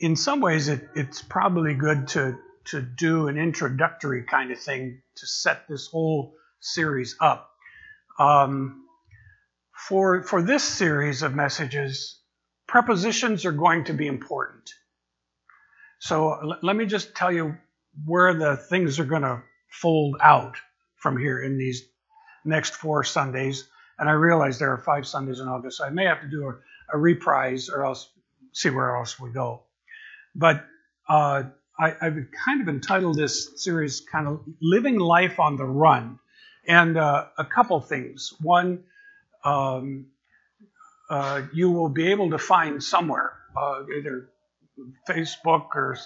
in some ways, it, it's probably good to, to do an introductory kind of thing to set this whole series up. Um, for, for this series of messages, prepositions are going to be important. So l- let me just tell you where the things are going to fold out from here in these next four Sundays. And I realize there are five Sundays in August, so I may have to do a, a reprise or else see where else we go. But uh, I, have kind of entitled this series kind of Living Life on the Run. And uh, a couple things. One, um, uh, you will be able to find somewhere, uh, either Facebook or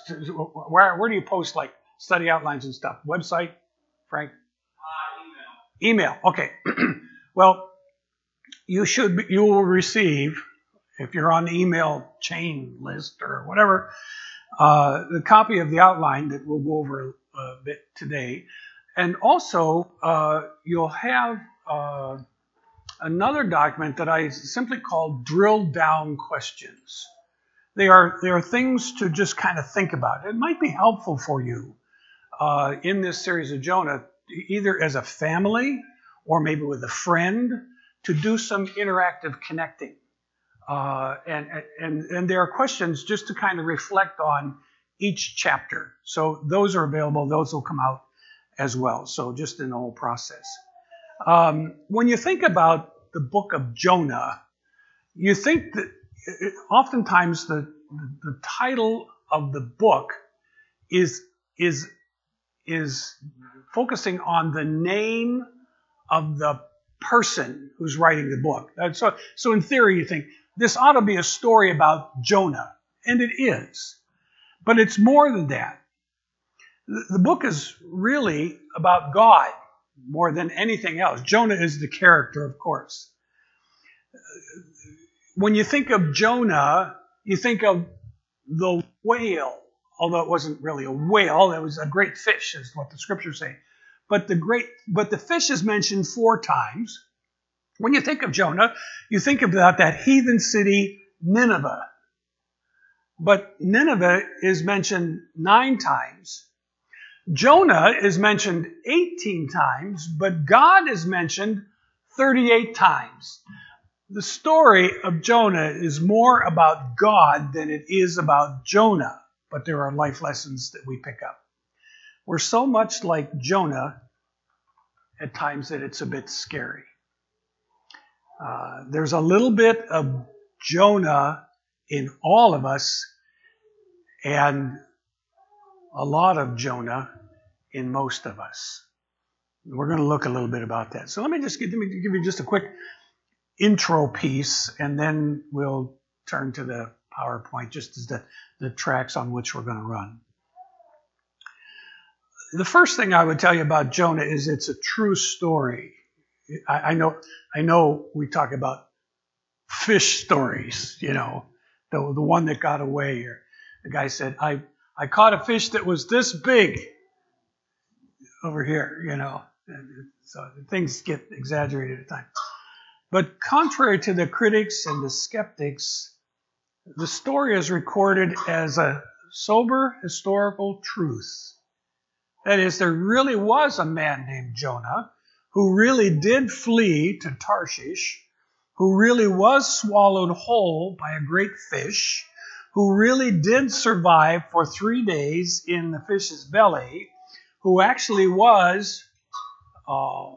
where, where do you post like study outlines and stuff? Website, Frank? Uh, email. Email. Okay. well, you should you will receive if you're on the email chain list or whatever uh, the copy of the outline that we'll go over a bit today, and also uh, you'll have uh, another document that I simply call drill down questions. They are, they are things to just kind of think about. It might be helpful for you uh, in this series of Jonah, either as a family or maybe with a friend, to do some interactive connecting. Uh, and, and, and there are questions just to kind of reflect on each chapter. So those are available, those will come out as well. So just in the whole process. Um, when you think about the book of Jonah, you think that oftentimes the, the title of the book is, is, is focusing on the name of the person who's writing the book. So, so in theory, you think this ought to be a story about Jonah, and it is. But it's more than that. The book is really about God more than anything else. Jonah is the character, of course when you think of Jonah, you think of the whale, although it wasn't really a whale, it was a great fish, is what the scriptures say. But the great, but the fish is mentioned four times. When you think of Jonah, you think about that heathen city, Nineveh. But Nineveh is mentioned nine times. Jonah is mentioned 18 times, but God is mentioned 38 times the story of Jonah is more about God than it is about Jonah, but there are life lessons that we pick up. We're so much like Jonah at times that it's a bit scary. Uh, there's a little bit of Jonah in all of us, and a lot of Jonah in most of us. We're going to look a little bit about that. So let me just give, let me give you just a quick intro piece, and then we'll turn to the PowerPoint just as the, the tracks on which we're going to run. The first thing I would tell you about Jonah is it's a true story. I, I know I know we talk about fish stories, you know, the, the one that got away. Or the guy said, I, I caught a fish that was this big over here, you know. So things get exaggerated at times. But contrary to the critics and the skeptics, the story is recorded as a sober historical truth. That is, there really was a man named Jonah who really did flee to Tarshish, who really was swallowed whole by a great fish, who really did survive for three days in the fish's belly, who actually was uh,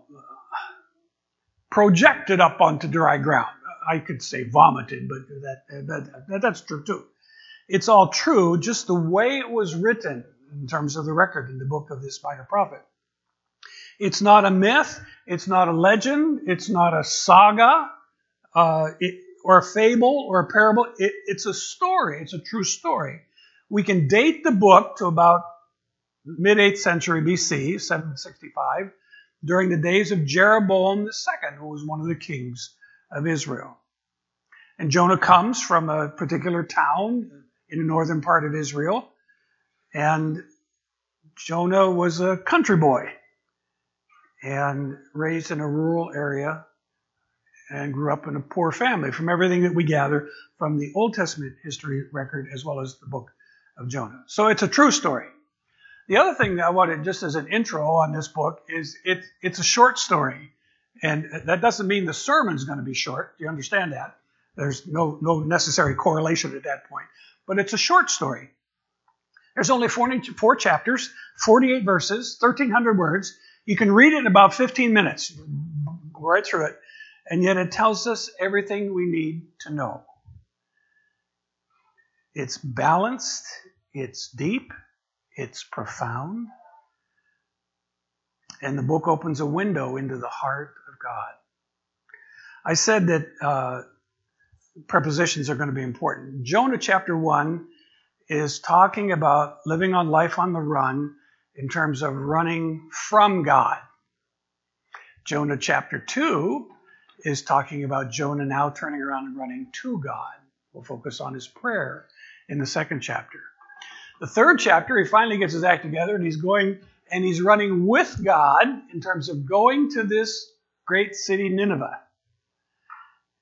projected up onto dry ground. I could say vomited, but that, that, that, that's true too. It's all true, just the way it was written in terms of the record in the book of this minor prophet. It's not a myth, it's not a legend, it's not a saga, uh, it, or a fable or a parable. It, it's a story, it's a true story. We can date the book to about mid 8th century BC, 765 during the days of Jeroboam II, who was one of the kings of Israel. And Jonah comes from a particular town in the northern part of Israel. And Jonah was a country boy and raised in a rural area and grew up in a poor family from everything that we gather from the Old Testament history record as well as the book of Jonah. So it's a true story. The other thing that I wanted just as an intro on this book is it, it's a short story. And that doesn't mean the sermon's going to be short. Do you understand that? There's no, no necessary correlation at that point. But it's a short story. There's only 44 chapters, 48 verses, 1,300 words. You can read it in about 15 minutes. Right through it. And yet it tells us everything we need to know. It's balanced, it's deep, it's profound. And the book opens a window into the heart of God. I said that uh, prepositions are going to be important. Jonah chapter 1 is talking about living on life on the run in terms of running from God. Jonah chapter 2 is talking about Jonah now turning around and running to God. We'll focus on his prayer in the second chapter. The third chapter, he finally gets his act together and he's going and he's running with God in terms of going to this great city, Nineveh.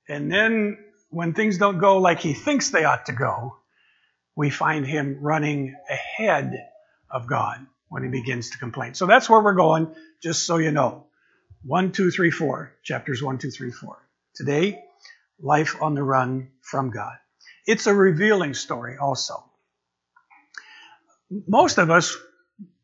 And then when things don't go like he thinks they ought to go, we find him running ahead of God when he begins to complain. So that's where we're going, just so you know. One, two, three, four. Chapters one, two, three, four. Today, life on the run from God. It's a revealing story also. Most of us,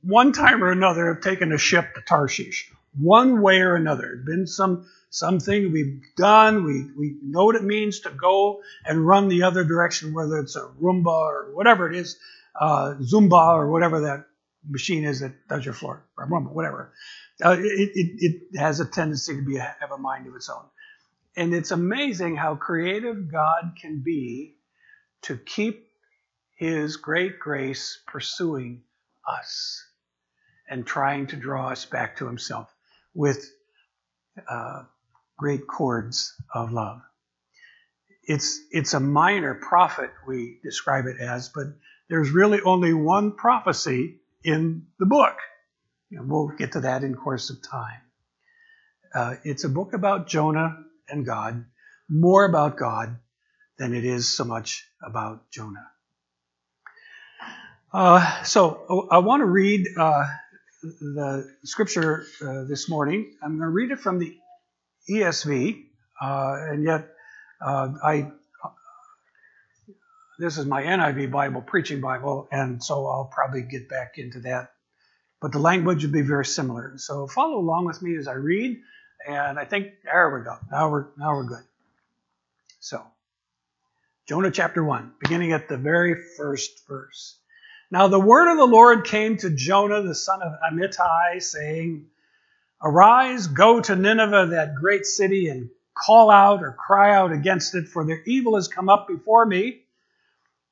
one time or another, have taken a ship to Tarshish. One way or another. Been some something we've done. We, we know what it means to go and run the other direction, whether it's a Roomba or whatever it is, uh, Zumba or whatever that machine is that does your floor, or Roomba, whatever. Uh, it, it, it, has a tendency to be have a mind of its own. And it's amazing how creative God can be to keep His great grace pursuing us and trying to draw us back to Himself with uh, great cords of love. It's, it's a minor prophet, we describe it as, but there's really only one prophecy in the book. And we'll get to that in course of time. Uh, it's a book about Jonah and God, more about God than it is so much about Jonah. Uh, so I want to read uh, the scripture uh, this morning. I'm going to read it from the ESV, uh, and yet uh, I this is my NIV Bible, preaching Bible, and so I'll probably get back into that. But the language would be very similar. So follow along with me as I read, and I think there we go. Now we're now we're good. So Jonah chapter one, beginning at the very first verse. Now the word of the Lord came to Jonah the son of Amittai, saying, Arise, go to Nineveh, that great city, and call out or cry out against it, for their evil has come up before me.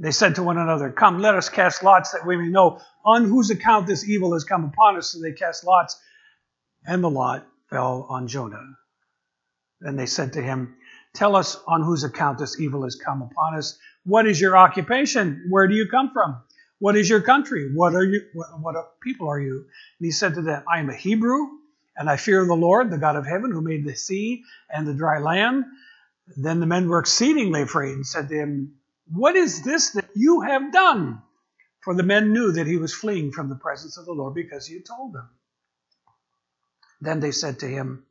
They said to one another, Come, let us cast lots that we may know on whose account this evil has come upon us. So they cast lots, and the lot fell on Jonah. Then they said to him, Tell us on whose account this evil has come upon us. What is your occupation? Where do you come from? What is your country? What are you? What, people are you? And he said to them, I am a Hebrew, and I fear the Lord, the God of heaven, who made the sea and the dry land. Then the men were exceedingly afraid and said to him, What is this that you have done? For the men knew that he was fleeing from the presence of the Lord because he had told them. Then they said to him,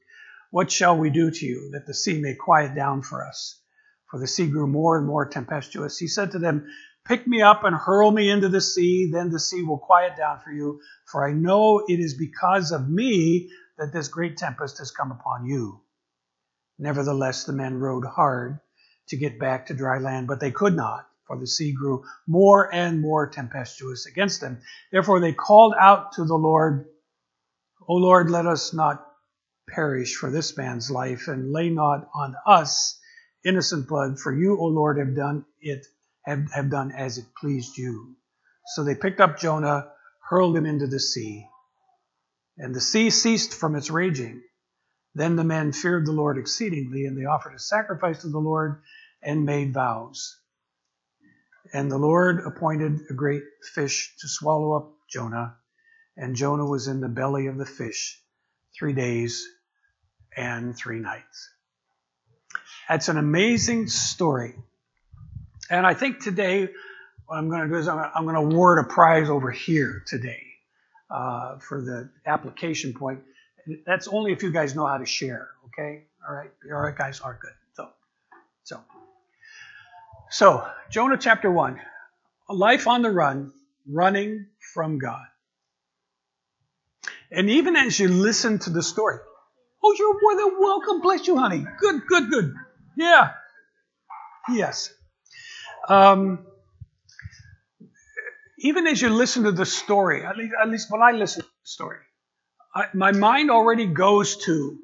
What shall we do to you that the sea may quiet down for us? For the sea grew more and more tempestuous. He said to them, Pick me up and hurl me into the sea, then the sea will quiet down for you, for I know it is because of me that this great tempest has come upon you. Nevertheless, the men rowed hard to get back to dry land, but they could not, for the sea grew more and more tempestuous against them. Therefore, they called out to the Lord, O Lord, let us not perish for this man's life, and lay not on us innocent blood, for you, O Lord, have done it, have, have done as it pleased you. So they picked up Jonah, hurled him into the sea, and the sea ceased from its raging. Then the men feared the Lord exceedingly, and they offered a sacrifice to the Lord and made vows. And the Lord appointed a great fish to swallow up Jonah, and Jonah was in the belly of the fish three days and three nights. That's an amazing story. And I think today, what I'm going to do is I'm going to award a prize over here today uh, for the application point. That's only if you guys know how to share, okay? All right, all right, guys, are good. So, so, so Jonah chapter one, a life on the run, running from God. And even as you listen to the story, Oh, you're more than welcome. Bless you, honey. Good, good, good. Yeah. Yes. Um, even as you listen to the story, at least, at least when I listen to the story, I, my mind already goes to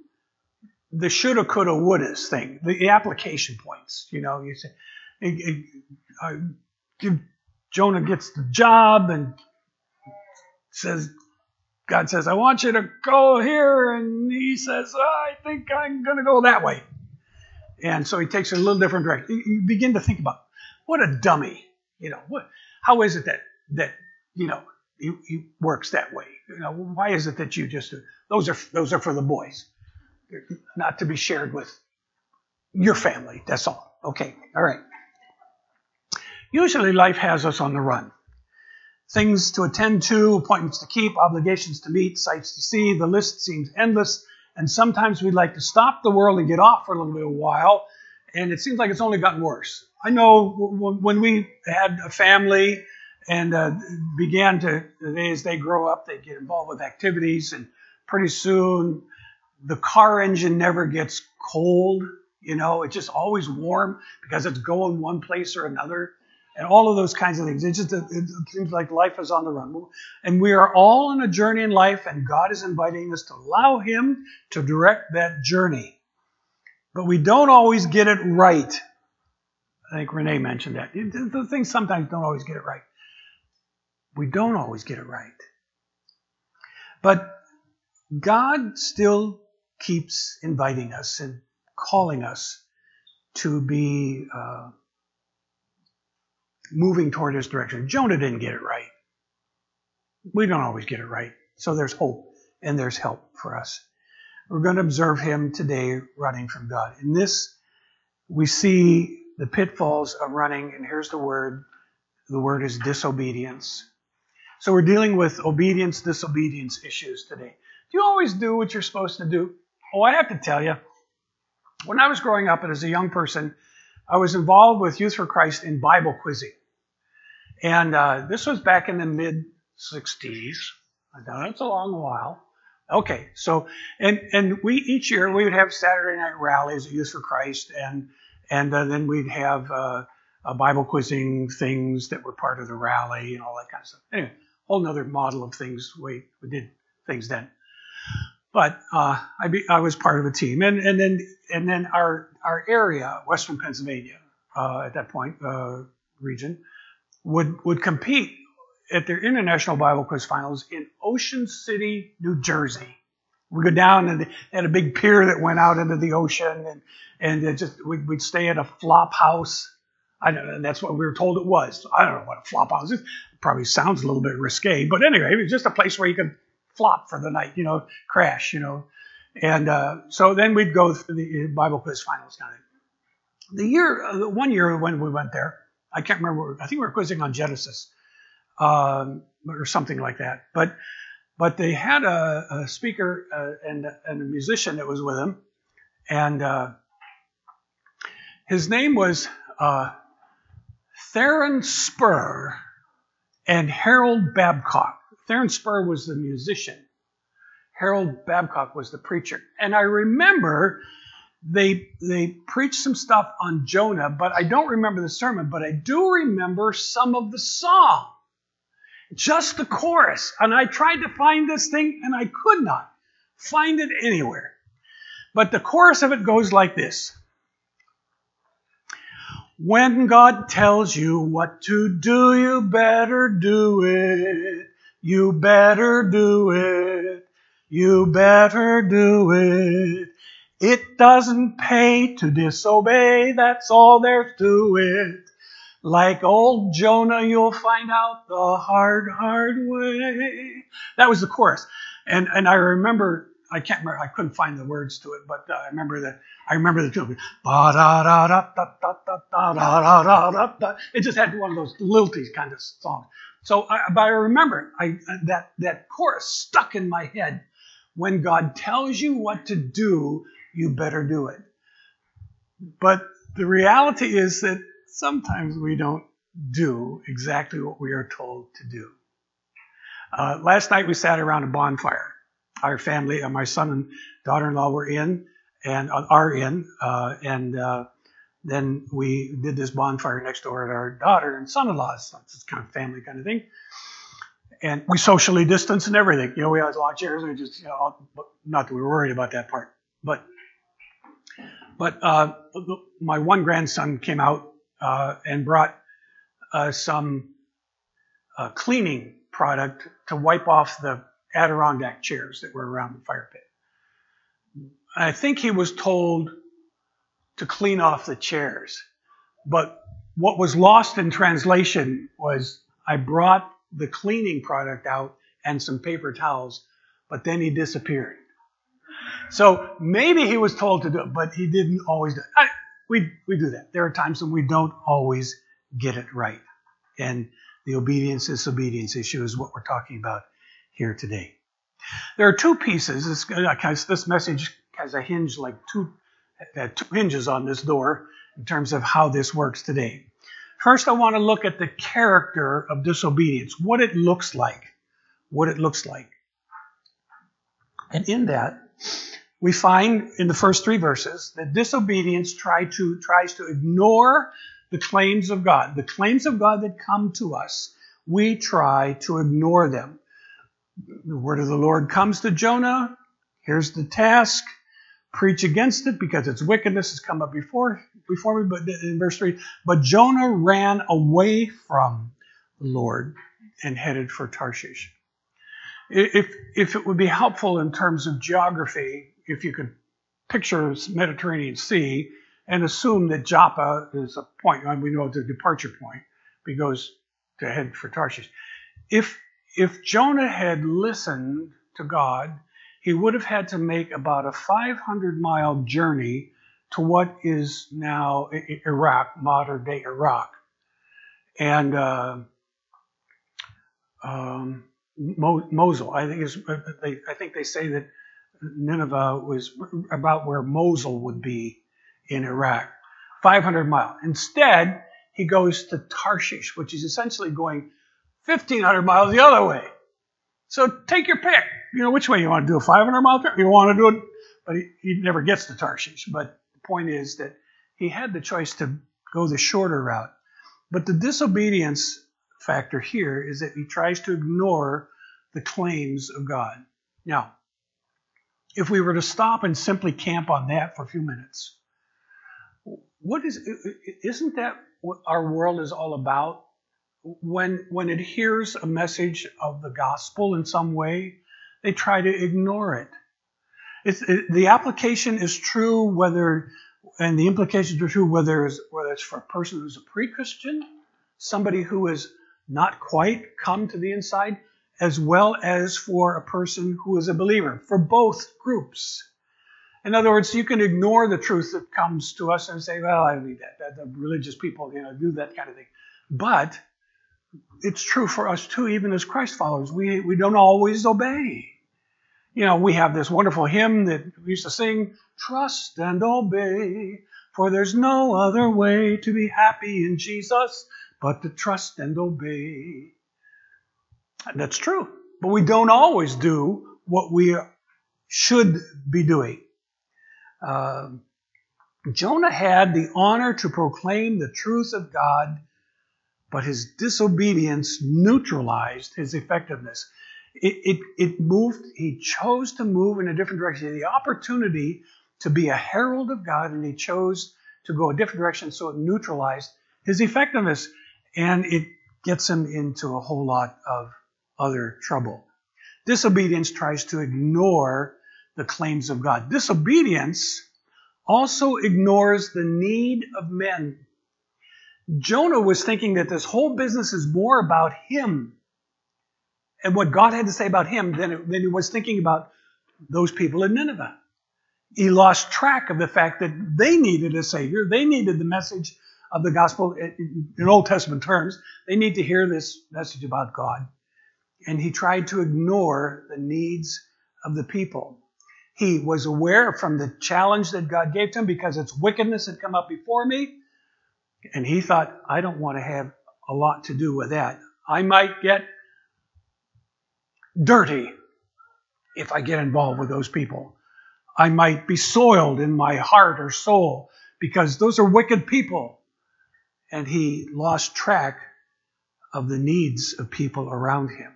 the shoulda, coulda, wouldas thing, the, the application points. You know, you say, Uh, it, it, Jonah gets the job and says, God says, I want you to go here. And he says, oh, I think I'm going to go that way. And so he takes a little different direction. You begin to think about what a dummy. You know, what, how is it that, that you know, he, he works that way? You know, why is it that you just, those are, those are for the boys, not to be shared with your family. That's all. Okay. All right. Usually life has us on the run things to attend to, appointments to keep, obligations to meet, sights to see. The list seems endless, and sometimes we'd like to stop the world and get off for a little bit of a while, and it seems like it's only gotten worse. I know when we had a family and uh, began to, as they grow up, they get involved with activities, and pretty soon the car engine never gets cold. You know, it's just always warm because it's going one place or another and all of those kinds of things. It just it seems like life is on the run. And we are all on a journey in life, and God is inviting us to allow Him to direct that journey. But we don't always get it right. I think Renee mentioned that. The things sometimes don't always get it right. We don't always get it right. But God still keeps inviting us and calling us to be. Uh, moving toward his direction. Jonah didn't get it right. We don't always get it right. So there's hope and there's help for us. We're going to observe him today running from God. In this, we see the pitfalls of running, and here's the word. The word is disobedience. So we're dealing with obedience, disobedience issues today. Do you always do what you're supposed to do? Oh, I have to tell you, when I was growing up and as a young person, I was involved with Youth for Christ in Bible quizzing. And uh, this was back in the mid 60s. That's a long while. Okay, so and and we each year we would have Saturday night rallies at Youth for Christ, and and uh, then we'd have uh, Bible quizzing things that were part of the rally and all that kind of stuff. Anyway, whole another model of things. We we did things then. But uh, I, be, I was part of a team, and, and then and then our our area, Western Pennsylvania, uh, at that point uh, region, would would compete at their international Bible quiz finals in Ocean City, New Jersey. We go down and had a big pier that went out into the ocean, and and just we'd, we'd, stay at a flop house. I don't know, and that's what we were told it was. I don't know what a flop house is. It probably sounds a little bit risque, but anyway, it was just a place where you could flop for the night, you know, crash, you know. And uh, so then we'd go through the Bible quiz finals kind of. The year, uh, one year when we went there, I can't remember. I think we were quizzing on Genesis um, or something like that. But but they had a, a speaker uh, and, and, a musician that was with him, and uh, his name was uh, Theron Spur and Harold Babcock. Theron Spur was the musician. Harold Babcock was the preacher. And I remember they they preached some stuff on Jonah, but I don't remember the sermon, but I do remember some of the song. Just the chorus. And I tried to find this thing and I could not find it anywhere. But the chorus of it goes like this. When God tells you what to do, you better do it. You better do it. You better do it. It doesn't pay to disobey, that's all there's to it. Like old Jonah, you'll find out the hard, hard way. That was the chorus. And, and I remember, I can't remember, I couldn't find the words to it, but uh, I remember that, I remember the tune. It just had one of those lilty kind of songs. So, I, but I remember I, that, that chorus stuck in my head. When God tells you what to do, you better do it. But the reality is that sometimes we don't do exactly what we are told to do. Uh, last night we sat around a bonfire. Our family, uh, my son and daughter-in-law were in and uh, are in, uh, and uh, then we did this bonfire next door at our daughter and son-in-law's. So it's kind of family kind of thing. And we socially distanced and everything. You know, we had lawn chairs. We just, you know, not that we were worried about that part, but but uh, my one grandson came out uh, and brought uh, some uh, cleaning product to wipe off the Adirondack chairs that were around the fire pit. I think he was told to clean off the chairs, but what was lost in translation was I brought the cleaning product out and some paper towels, but then he disappeared. So maybe he was told to do it, but he didn't always do it. I, we, we do that. There are times when we don't always get it right. And the obedience disobedience issue is what we're talking about here today. There are two pieces. This, this message has a hinge like two, two hinges on this door in terms of how this works today. First, I want to look at the character of disobedience, what it looks like. What it looks like. And in that, we find in the first three verses that disobedience try to, tries to ignore the claims of God. The claims of God that come to us, we try to ignore them. The word of the Lord comes to Jonah. Here's the task. Preach against it because its wickedness has come up before, before me. But in verse 3, but Jonah ran away from the Lord and headed for Tarshish. If, if it would be helpful in terms of geography, if you could picture the Mediterranean Sea and assume that Joppa is a point, we know the departure point, he goes to head for Tarshish. If, if Jonah had listened to God, he would have had to make about a 500 mile journey to what is now Iraq, modern day Iraq. And uh, um, Mosul, I think is, they, I think they say that Nineveh was about where Mosul would be in Iraq, 500 miles. Instead, he goes to Tarshish, which is essentially going 1,500 miles the other way. So take your pick. You know which way you want to do a 500 mile trip. You want to do it, but he, he never gets to Tarshish. But the point is that he had the choice to go the shorter route. But the disobedience factor here is that he tries to ignore the claims of God. Now, if we were to stop and simply camp on that for a few minutes, what is isn't that what our world is all about? When when it hears a message of the gospel in some way, they try to ignore it. It the application is true whether and the implications are true whether it's, whether it's for a person who's a pre-Christian, somebody who has not quite come to the inside, as well as for a person who is a believer, for both groups. In other words, you can ignore the truth that comes to us and say, well, I believe that, that the religious people, you know, do that kind of thing. But it's true for us too, even as Christ followers. We, we don't always obey. You know, we have this wonderful hymn that we used to sing, Trust and obey, for there's no other way to be happy in Jesus but to trust and obey. And that's true. But we don't always do what we should be doing. Uh, Jonah had the honor to proclaim the truth of God, but his disobedience neutralized his effectiveness. It, it, it moved, he chose to move in a different direction. The opportunity to be a herald of God, and he chose to go a different direction, so it neutralized his effectiveness, and it gets him into a whole lot of other trouble. Disobedience tries to ignore the claims of God. Disobedience also ignores the need of men. Jonah was thinking that this whole business is more about him and what God had to say about him than, than he was thinking about those people in Nineveh. He lost track of the fact that they needed a Savior. They needed the message of the gospel in Old Testament terms. They need to hear this message about God. And he tried to ignore the needs of the people. He was aware from the challenge that God gave to him because its wickedness had come up before me. And he thought, I don't want to have a lot to do with that. I might get dirty if I get involved with those people. I might be soiled in my heart or soul because those are wicked people. And he lost track of the needs of people around him.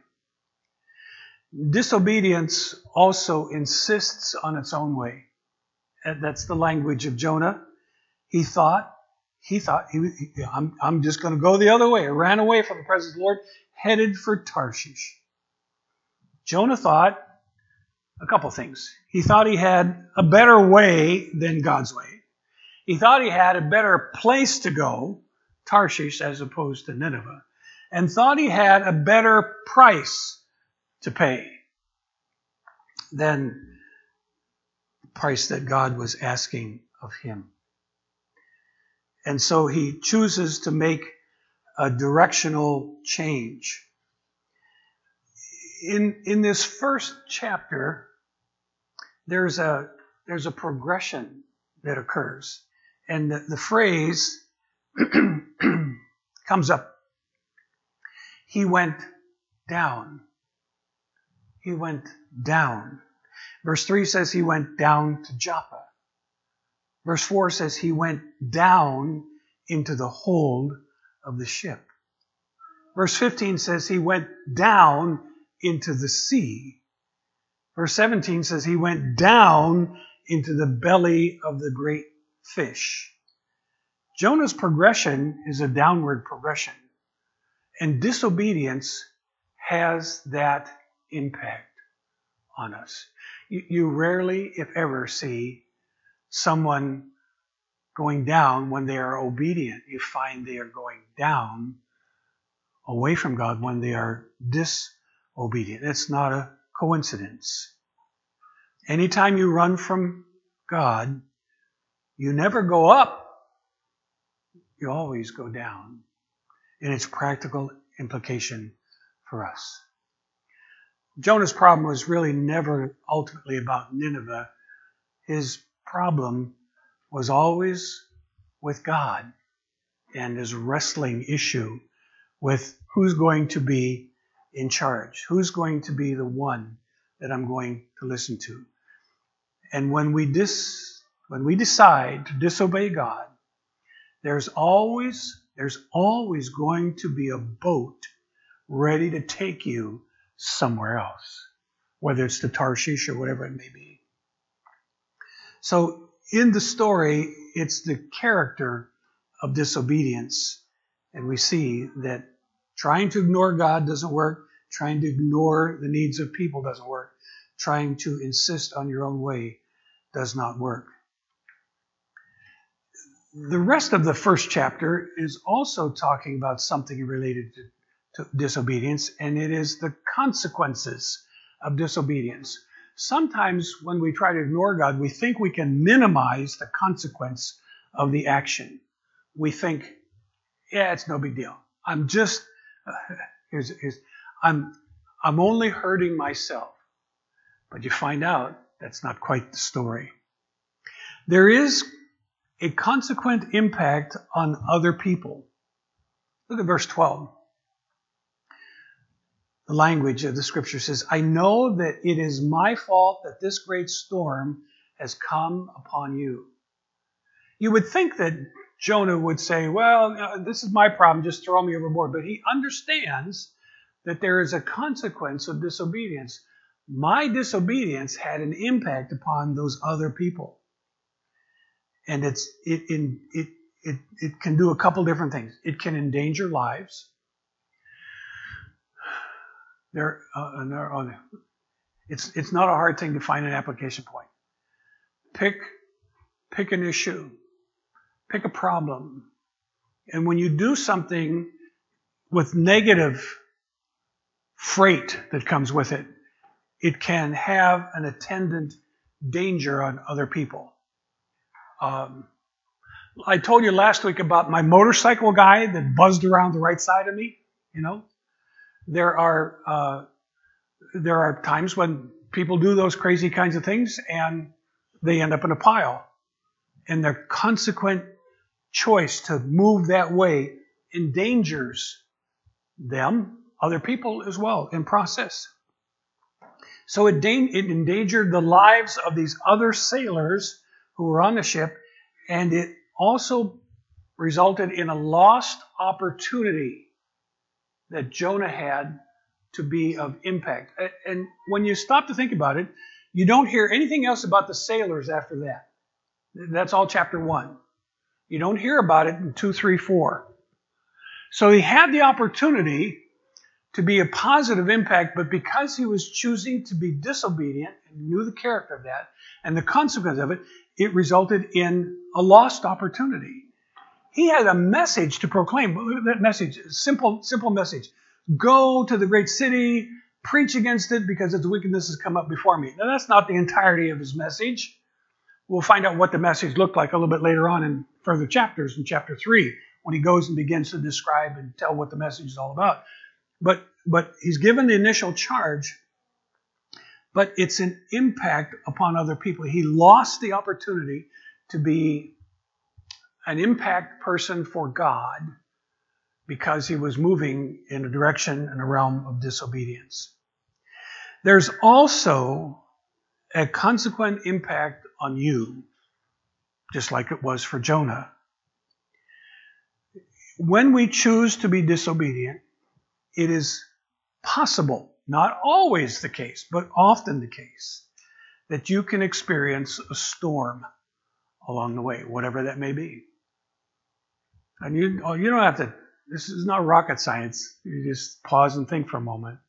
Disobedience also insists on its own way. And that's the language of Jonah. He thought, he thought, he, he, I'm, I'm just going to go the other way. He ran away from the presence of the Lord, headed for Tarshish. Jonah thought a couple things. He thought he had a better way than God's way. He thought he had a better place to go, Tarshish as opposed to Nineveh, and thought he had a better price to pay than the price that God was asking of him. And so he chooses to make a directional change. In, in this first chapter, there's a, there's a progression that occurs. And the, the phrase comes up. He went down he went down. Verse 3 says he went down to Joppa. Verse 4 says he went down into the hold of the ship. Verse 15 says he went down into the sea. Verse 17 says he went down into the belly of the great fish. Jonah's progression is a downward progression, and disobedience has that impact on us. You, you rarely, if ever, see someone going down when they are obedient. You find they are going down away from God when they are disobedient. It's not a coincidence. Anytime you run from God, you never go up, you always go down And its practical implication for us. Jonah's problem was really never ultimately about Nineveh. His problem was always with God and his wrestling issue with who's going to be in charge, who's going to be the one that I'm going to listen to. And when we dis, when we decide to disobey God, there's always there's always going to be a boat ready to take you somewhere else, whether it's to Tarshish or whatever it may be. So in the story, it's the character of disobedience. And we see that trying to ignore God doesn't work, trying to ignore the needs of people doesn't work, trying to insist on your own way does not work. The rest of the first chapter is also talking about something related to to disobedience, and it is the consequences of disobedience. Sometimes when we try to ignore God, we think we can minimize the consequence of the action. We think, yeah, it's no big deal. I'm just, I'm, I'm only hurting myself. But you find out that's not quite the story. There is a consequent impact on other people Look at verse 12. The language of the scripture says, I know that it is my fault that this great storm has come upon you. You would think that Jonah would say, Well, this is my problem, just throw me overboard. But he understands that there is a consequence of disobedience. My disobedience had an impact upon those other people. And it's it in it it, it can do a couple different things. It can endanger lives. There, uh, there oh, it's it's not a hard thing to find an application point. Pick pick an issue, pick a problem, and when you do something with negative freight that comes with it, it can have an attendant danger on other people. Um, I told you last week about my motorcycle guy that buzzed around the right side of me. You know, there are uh, there are times when people do those crazy kinds of things and they end up in a pile, and their consequent choice to move that way endangers them, other people as well, in process. So it, it endangered the lives of these other sailors who were on the ship, and it also resulted in a lost opportunity that Jonah had to be of impact. And when you stop to think about it, you don't hear anything else about the sailors after that. That's all chapter 1. You don't hear about it in 2, 3, 4. So he had the opportunity to be a positive impact, but because he was choosing to be disobedient and knew the character of that and the consequence of it, it resulted in a lost opportunity. He had a message to proclaim. That message, simple, simple message. Go to the great city, preach against it because its wickedness has come up before me. Now, that's not the entirety of his message. We'll find out what the message looked like a little bit later on in further chapters, in chapter 3, when he goes and begins to describe and tell what the message is all about. But, but he's given the initial charge but it's an impact upon other people. He lost the opportunity to be an impact person for God because he was moving in a direction in a realm of disobedience. There's also a consequent impact on you, just like it was for Jonah. When we choose to be disobedient, it is possible not always the case, but often the case, that you can experience a storm along the way, whatever that may be. And you, oh, you don't have to, this is not rocket science. You just pause and think for a moment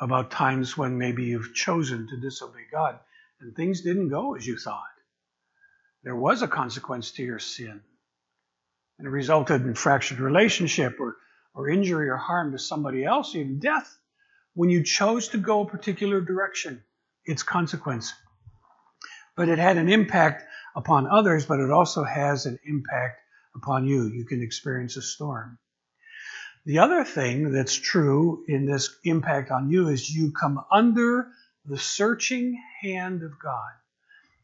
about times when maybe you've chosen to disobey God and things didn't go as you thought. There was a consequence to your sin. And it resulted in fractured relationship or, or injury or harm to somebody else, even death when you chose to go a particular direction, its consequence. But it had an impact upon others, but it also has an impact upon you. You can experience a storm. The other thing that's true in this impact on you is you come under the searching hand of God.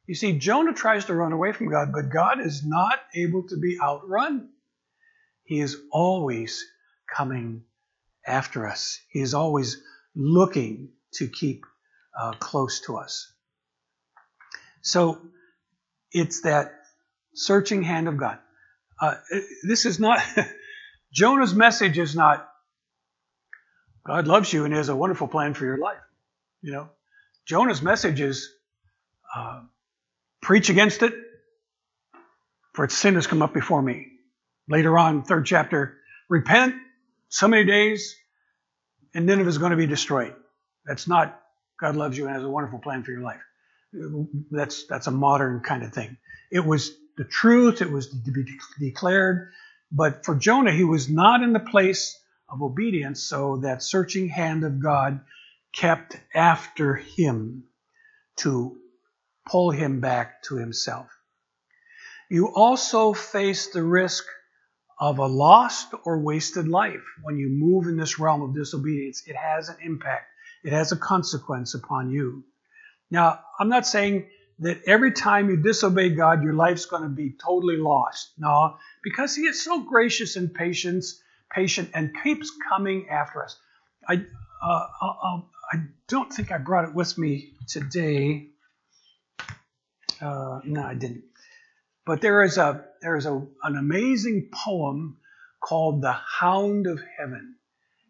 You see, Jonah tries to run away from God, but God is not able to be outrun. He is always coming after us. He is always looking to keep uh, close to us. So it's that searching hand of God. Uh, this is not, Jonah's message is not, God loves you and has a wonderful plan for your life. You know, Jonah's message is, uh, preach against it, for its sin has come up before me. Later on, third chapter, repent, so many days, and Nineveh is going to be destroyed. That's not God loves you and has a wonderful plan for your life. That's that's a modern kind of thing. It was the truth. It was to be declared. But for Jonah, he was not in the place of obedience, so that searching hand of God kept after him to pull him back to himself. You also face the risk of a lost or wasted life. When you move in this realm of disobedience, it has an impact, it has a consequence upon you. Now, I'm not saying that every time you disobey God, your life's going to be totally lost. No, because He is so gracious and patient, patient, and keeps coming after us. I, uh, I'll, I don't think I brought it with me today. Uh, no, I didn't. But there is a there is a, an amazing poem called "The Hound of Heaven."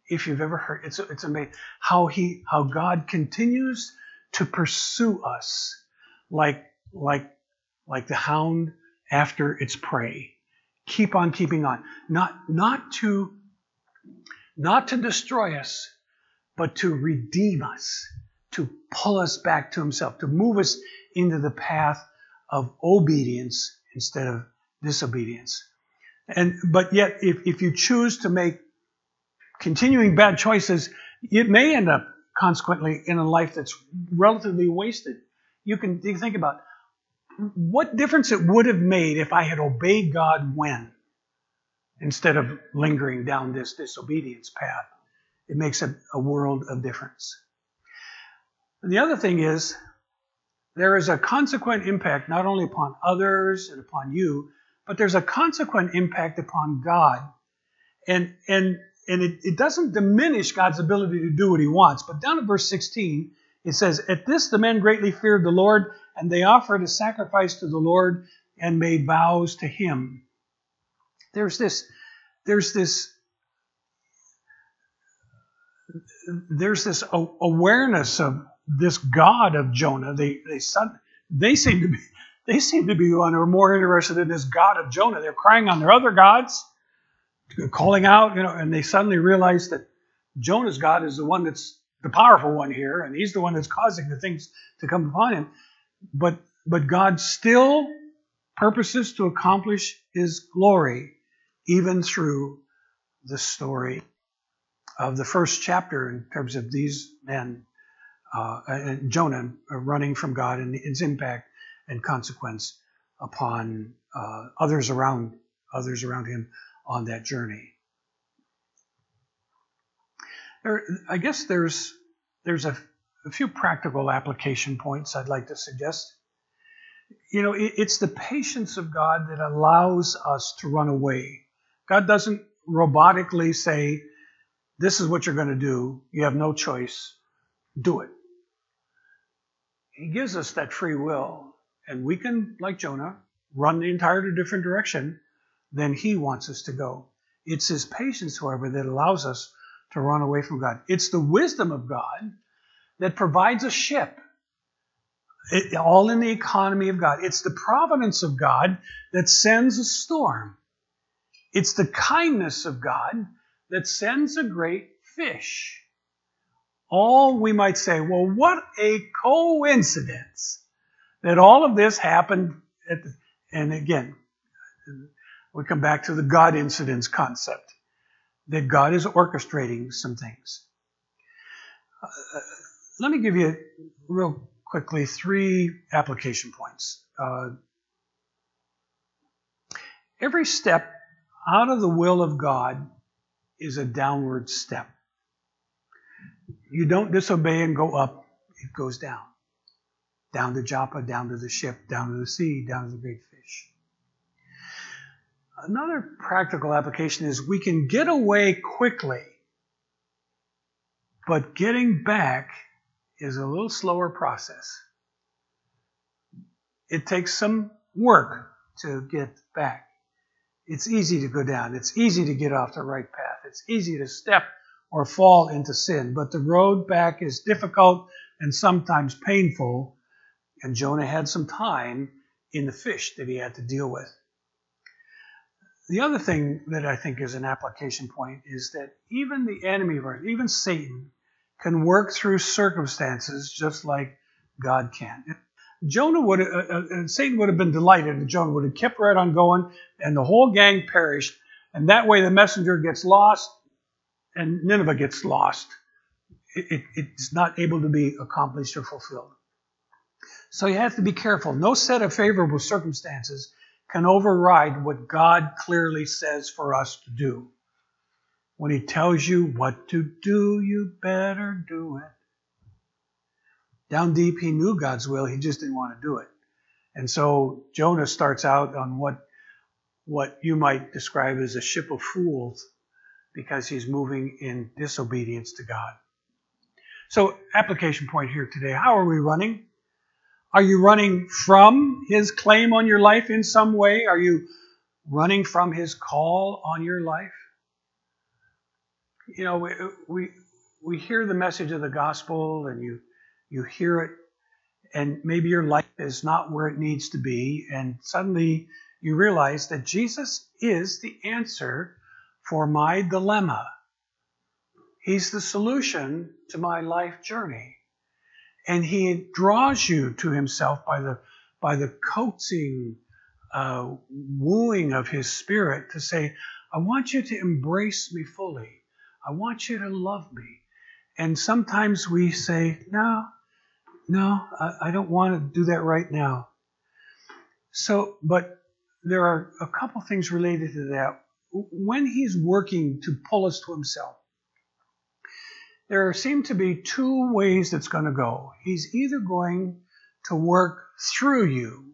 If you've ever heard, it's it's amazing how he how God continues to pursue us like like like the hound after its prey. Keep on keeping on. Not not to not to destroy us, but to redeem us, to pull us back to himself, to move us into the path of obedience instead of disobedience. And but yet if, if you choose to make continuing bad choices, it may end up consequently in a life that's relatively wasted. You can, you think about what difference it would have made if I had obeyed God when instead of lingering down this disobedience path. It makes a, a world of difference. And the other thing is, there is a consequent impact not only upon others and upon you, but there's a consequent impact upon God. And, and, and it, it doesn't diminish God's ability to do what he wants. But down at verse 16, it says, At this the men greatly feared the Lord, and they offered a sacrifice to the Lord and made vows to him. There's this, there's this, there's this awareness of this God of Jonah. They they they seem to be they seem to be one who are more interested in this God of Jonah. They're crying on their other gods, calling out, you know, and they suddenly realize that Jonah's God is the one that's the powerful one here, and he's the one that's causing the things to come upon him. But but God still purposes to accomplish his glory even through the story of the first chapter in terms of these men uh, and Jonah running from God and its impact and consequence upon uh, others around others around him on that journey. There, I guess there's there's a, a, few practical application points I'd like to suggest. You know, it, it's the patience of God that allows us to run away. God doesn't robotically say, "This is what you're going to do. You have no choice. Do it." He gives us that free will, and we can, like Jonah, run the entire different direction than he wants us to go. It's his patience, however, that allows us to run away from God. It's the wisdom of God that provides a ship, it, all in the economy of God. It's the providence of God that sends a storm. It's the kindness of God that sends a great fish all we might say, well, what a coincidence that all of this happened at the, and again, we come back to the God incidents concept that God is orchestrating some things. Uh, let me give you real quickly three application points. Uh, every step out of the will of God is a downward step. You don't disobey and go up, it goes down. Down to Joppa, down to the ship, down to the sea, down to the great fish. Another practical application is we can get away quickly, but getting back is a little slower process. It takes some work to get back. It's easy to go down. It's easy to get off the right path. It's easy to step or fall into sin. But the road back is difficult and sometimes painful, and Jonah had some time in the fish that he had to deal with. The other thing that I think is an application point is that even the enemy even Satan, can work through circumstances just like God can. Jonah would, uh, uh, Satan would have been delighted if Jonah would have kept right on going, and the whole gang perished. And that way, the messenger gets lost, and Nineveh gets lost. It, it, it's not able to be accomplished or fulfilled. So you have to be careful. No set of favorable circumstances can override what God clearly says for us to do. When He tells you what to do, you better do it. Down deep, he knew God's will, he just didn't want to do it. And so Jonah starts out on what, what you might describe as a ship of fools because he's moving in disobedience to God. So, application point here today how are we running? Are you running from his claim on your life in some way? Are you running from his call on your life? You know, we, we, we hear the message of the gospel and you, you hear it, and maybe your life is not where it needs to be, and suddenly you realize that Jesus is the answer for my dilemma. He's the solution to my life journey. And he draws you to himself by the, by the coaxing, uh, wooing of his spirit to say, I want you to embrace me fully. I want you to love me. And sometimes we say, No, no, I, I don't want to do that right now. So, but there are a couple things related to that. When he's working to pull us to himself, there seem to be two ways that's going to go. He's either going to work through you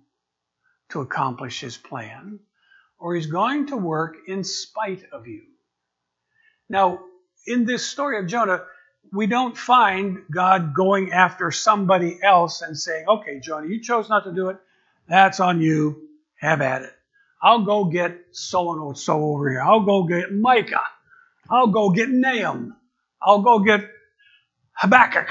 to accomplish his plan, or he's going to work in spite of you. Now, in this story of Jonah, we don't find God going after somebody else and saying, okay, Jonah, you chose not to do it. That's on you. Have at it. I'll go get so and so over here. I'll go get Micah. I'll go get Nahum. I'll go get Habakkuk.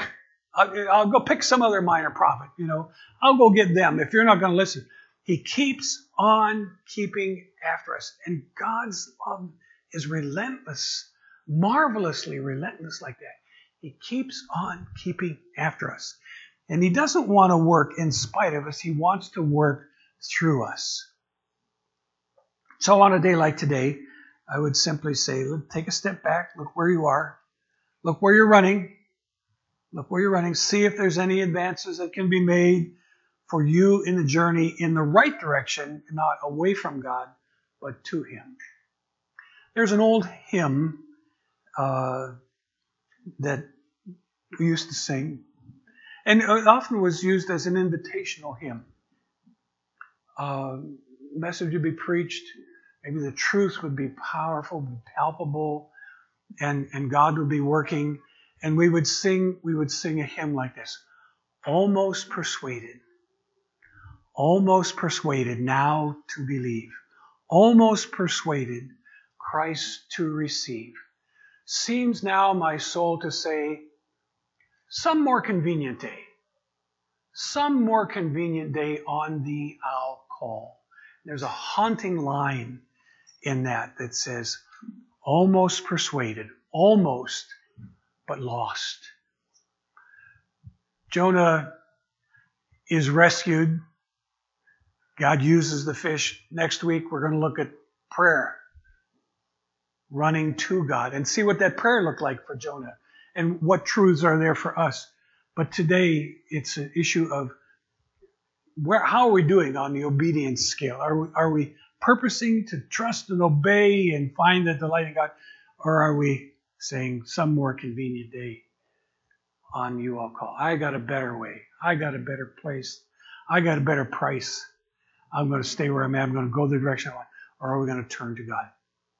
I'll, I'll, go pick some other minor prophet, you know. I'll go get them if you're not going to listen. He keeps on keeping after us. And God's love is relentless, marvelously relentless like that. He keeps on keeping after us. And He doesn't want to work in spite of us, He wants to work through us. So on a day like today, I would simply say, take a step back, look where you are, look where you're running, look where you're running, see if there's any advances that can be made for you in the journey in the right direction, not away from God, but to Him. There's an old hymn uh, that we used to sing, and it often was used as an invitational hymn. Uh, message to be preached Maybe the truth would be powerful, be palpable, and, and God would be working. And we would sing, we would sing a hymn like this. Almost persuaded. Almost persuaded now to believe. Almost persuaded Christ to receive. Seems now my soul to say, some more convenient day. Some more convenient day on thee I'll call. There's a haunting line in that that says, almost persuaded, almost, but lost. Jonah is rescued. God uses the fish. Next week, we're going to look at prayer, running to God, and see what that prayer looked like for Jonah and what truths are there for us. But today, it's an issue of where, how are we doing on the obedience scale? Are we, are we purposing to trust and obey and find the delight in God? Or are we saying some more convenient day on you I'll call? I got a better way. I got a better place. I got a better price. I'm going to stay where I'm at. I'm going to go the direction I want. Or are we going to turn to God?